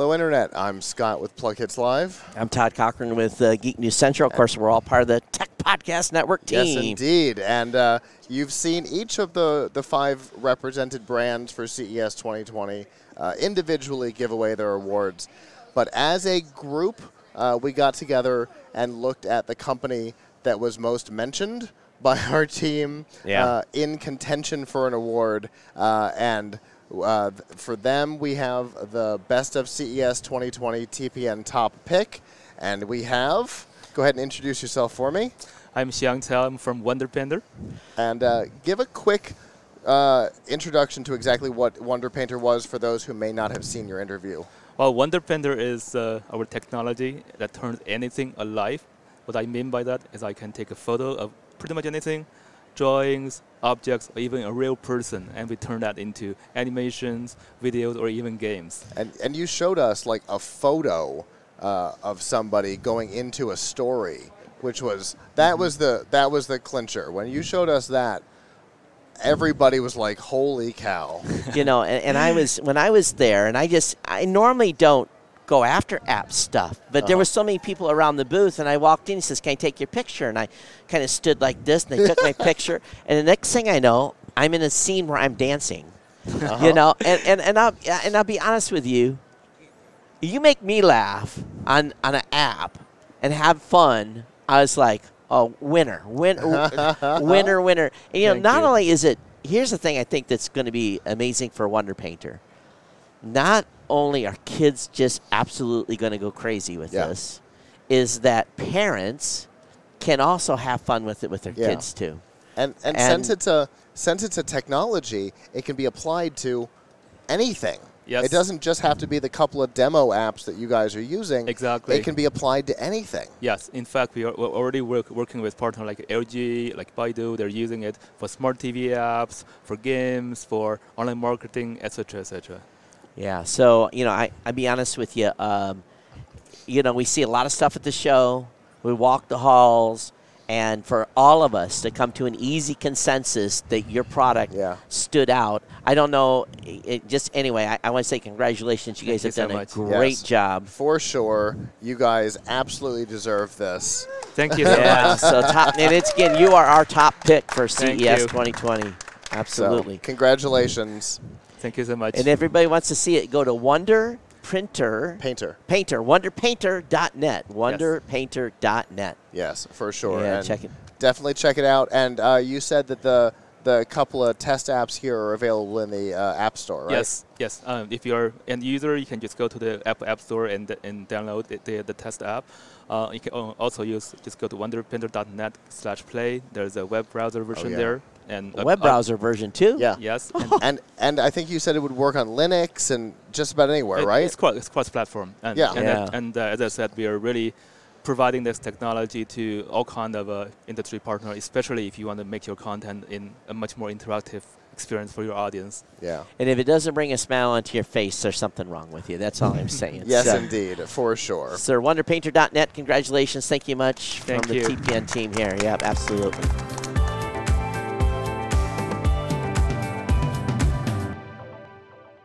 Net. I'm Scott with Plug Hits Live. I'm Todd Cochran with uh, Geek News Central. Of course, we're all part of the Tech Podcast Network team. Yes, indeed. And uh, you've seen each of the, the five represented brands for CES 2020 uh, individually give away their awards. But as a group, uh, we got together and looked at the company that was most mentioned by our team Yeah. uh, in contention for an award. Uh, and uh, for them, we have the Best of CES 2020 TPN Top Pick. And we have, go ahead and introduce yourself for me. I'm Xiang Cao. I'm from Wonder Painter. And uh, give a quick uh, introduction to exactly what Wonder Painter was for those who may not have seen your interview. Well, Wonder Painter is uh, our technology that turns anything alive. What I mean by that is I can take a photo of pretty much anything, drawings, objects, or even a real person, and we turn that into animations, videos, or even games. And, and you showed us like a photo uh, of somebody going into a story, which was that was the that was the clincher. When you showed us that, everybody was like, "Holy cow!" you know, and, and I was when I was there, and I just I normally don't go after app stuff, but there Uh-huh. was so many people around the booth, and I walked in. He says, "Can I take your picture?" And I kind of stood like this, and they took my picture. And the next thing I know, I'm in a scene where I'm dancing. Uh-huh. You know, and and and I'll and I'll be honest with you. You make me laugh on on an app and have fun. I was like, oh, winner, win, winner, winner. And, you know, Thank not you. only is it here's the thing I think that's going to be amazing for Wonder Painter. Not only are kids just absolutely going to go crazy with Yeah. this, is that parents can also have fun with it with their Yeah. kids too. And, and And- since it's a since it's a technology, it can be applied to anything. Yes. It doesn't just have to be the couple of demo apps that you guys are using. Exactly. It can be applied to anything. Yes, in fact, we are we're already work, working with partners like LG, like Baidu. They're using it for smart TV apps, for games, for online marketing, etc., etc. Yeah. So you know, I I be honest with you. Um, you know, we see a lot of stuff at the show. We walk the halls, and for all of us to come to an easy consensus that your product Yeah. stood out. I don't know. It, just anyway, I, I want to say congratulations. You guys Thank guys you have so done a much. great Yes. job. For sure, you guys absolutely deserve this. Thank you so Yeah. so top, and it's again, you are our top pick for CES Thank you. 2020. So, Absolutely. congratulations, Thank you so much. and everybody wants to see it. Go to Wonder Printer. Painter. Painter, wonderpainter.net, wonderpainter.net. Yes, for sure. Yeah, and check it. Definitely check it out. And uh, you said that the the couple of test apps here are available in the uh, App Store, right? Yes, yes. Um, if you're an end user, you can just go to the Apple App Store and and download the, the, the test app. Uh, you can also use just go to wonderpainter.net slash play. There's a web browser version yeah. there and A web uh, browser version too. Yeah. yes, and And and I think you said it would work on Linux and just about anywhere, it- right? It's cross, it's cross-platform. And, Yeah. And, Yeah. that- and uh, as I said, we are really providing this technology to all kind of uh, industry partner, especially if you want to make your content in a much more interactive experience for your audience. yeah. And if it doesn't bring a smile onto your face, there's something wrong with you. That's all I'm saying. Yes, so, indeed, for sure. Sir, wonderpainter.net, congratulations. Thank you much Thank from you. the TPN team here. Yeah, absolutely.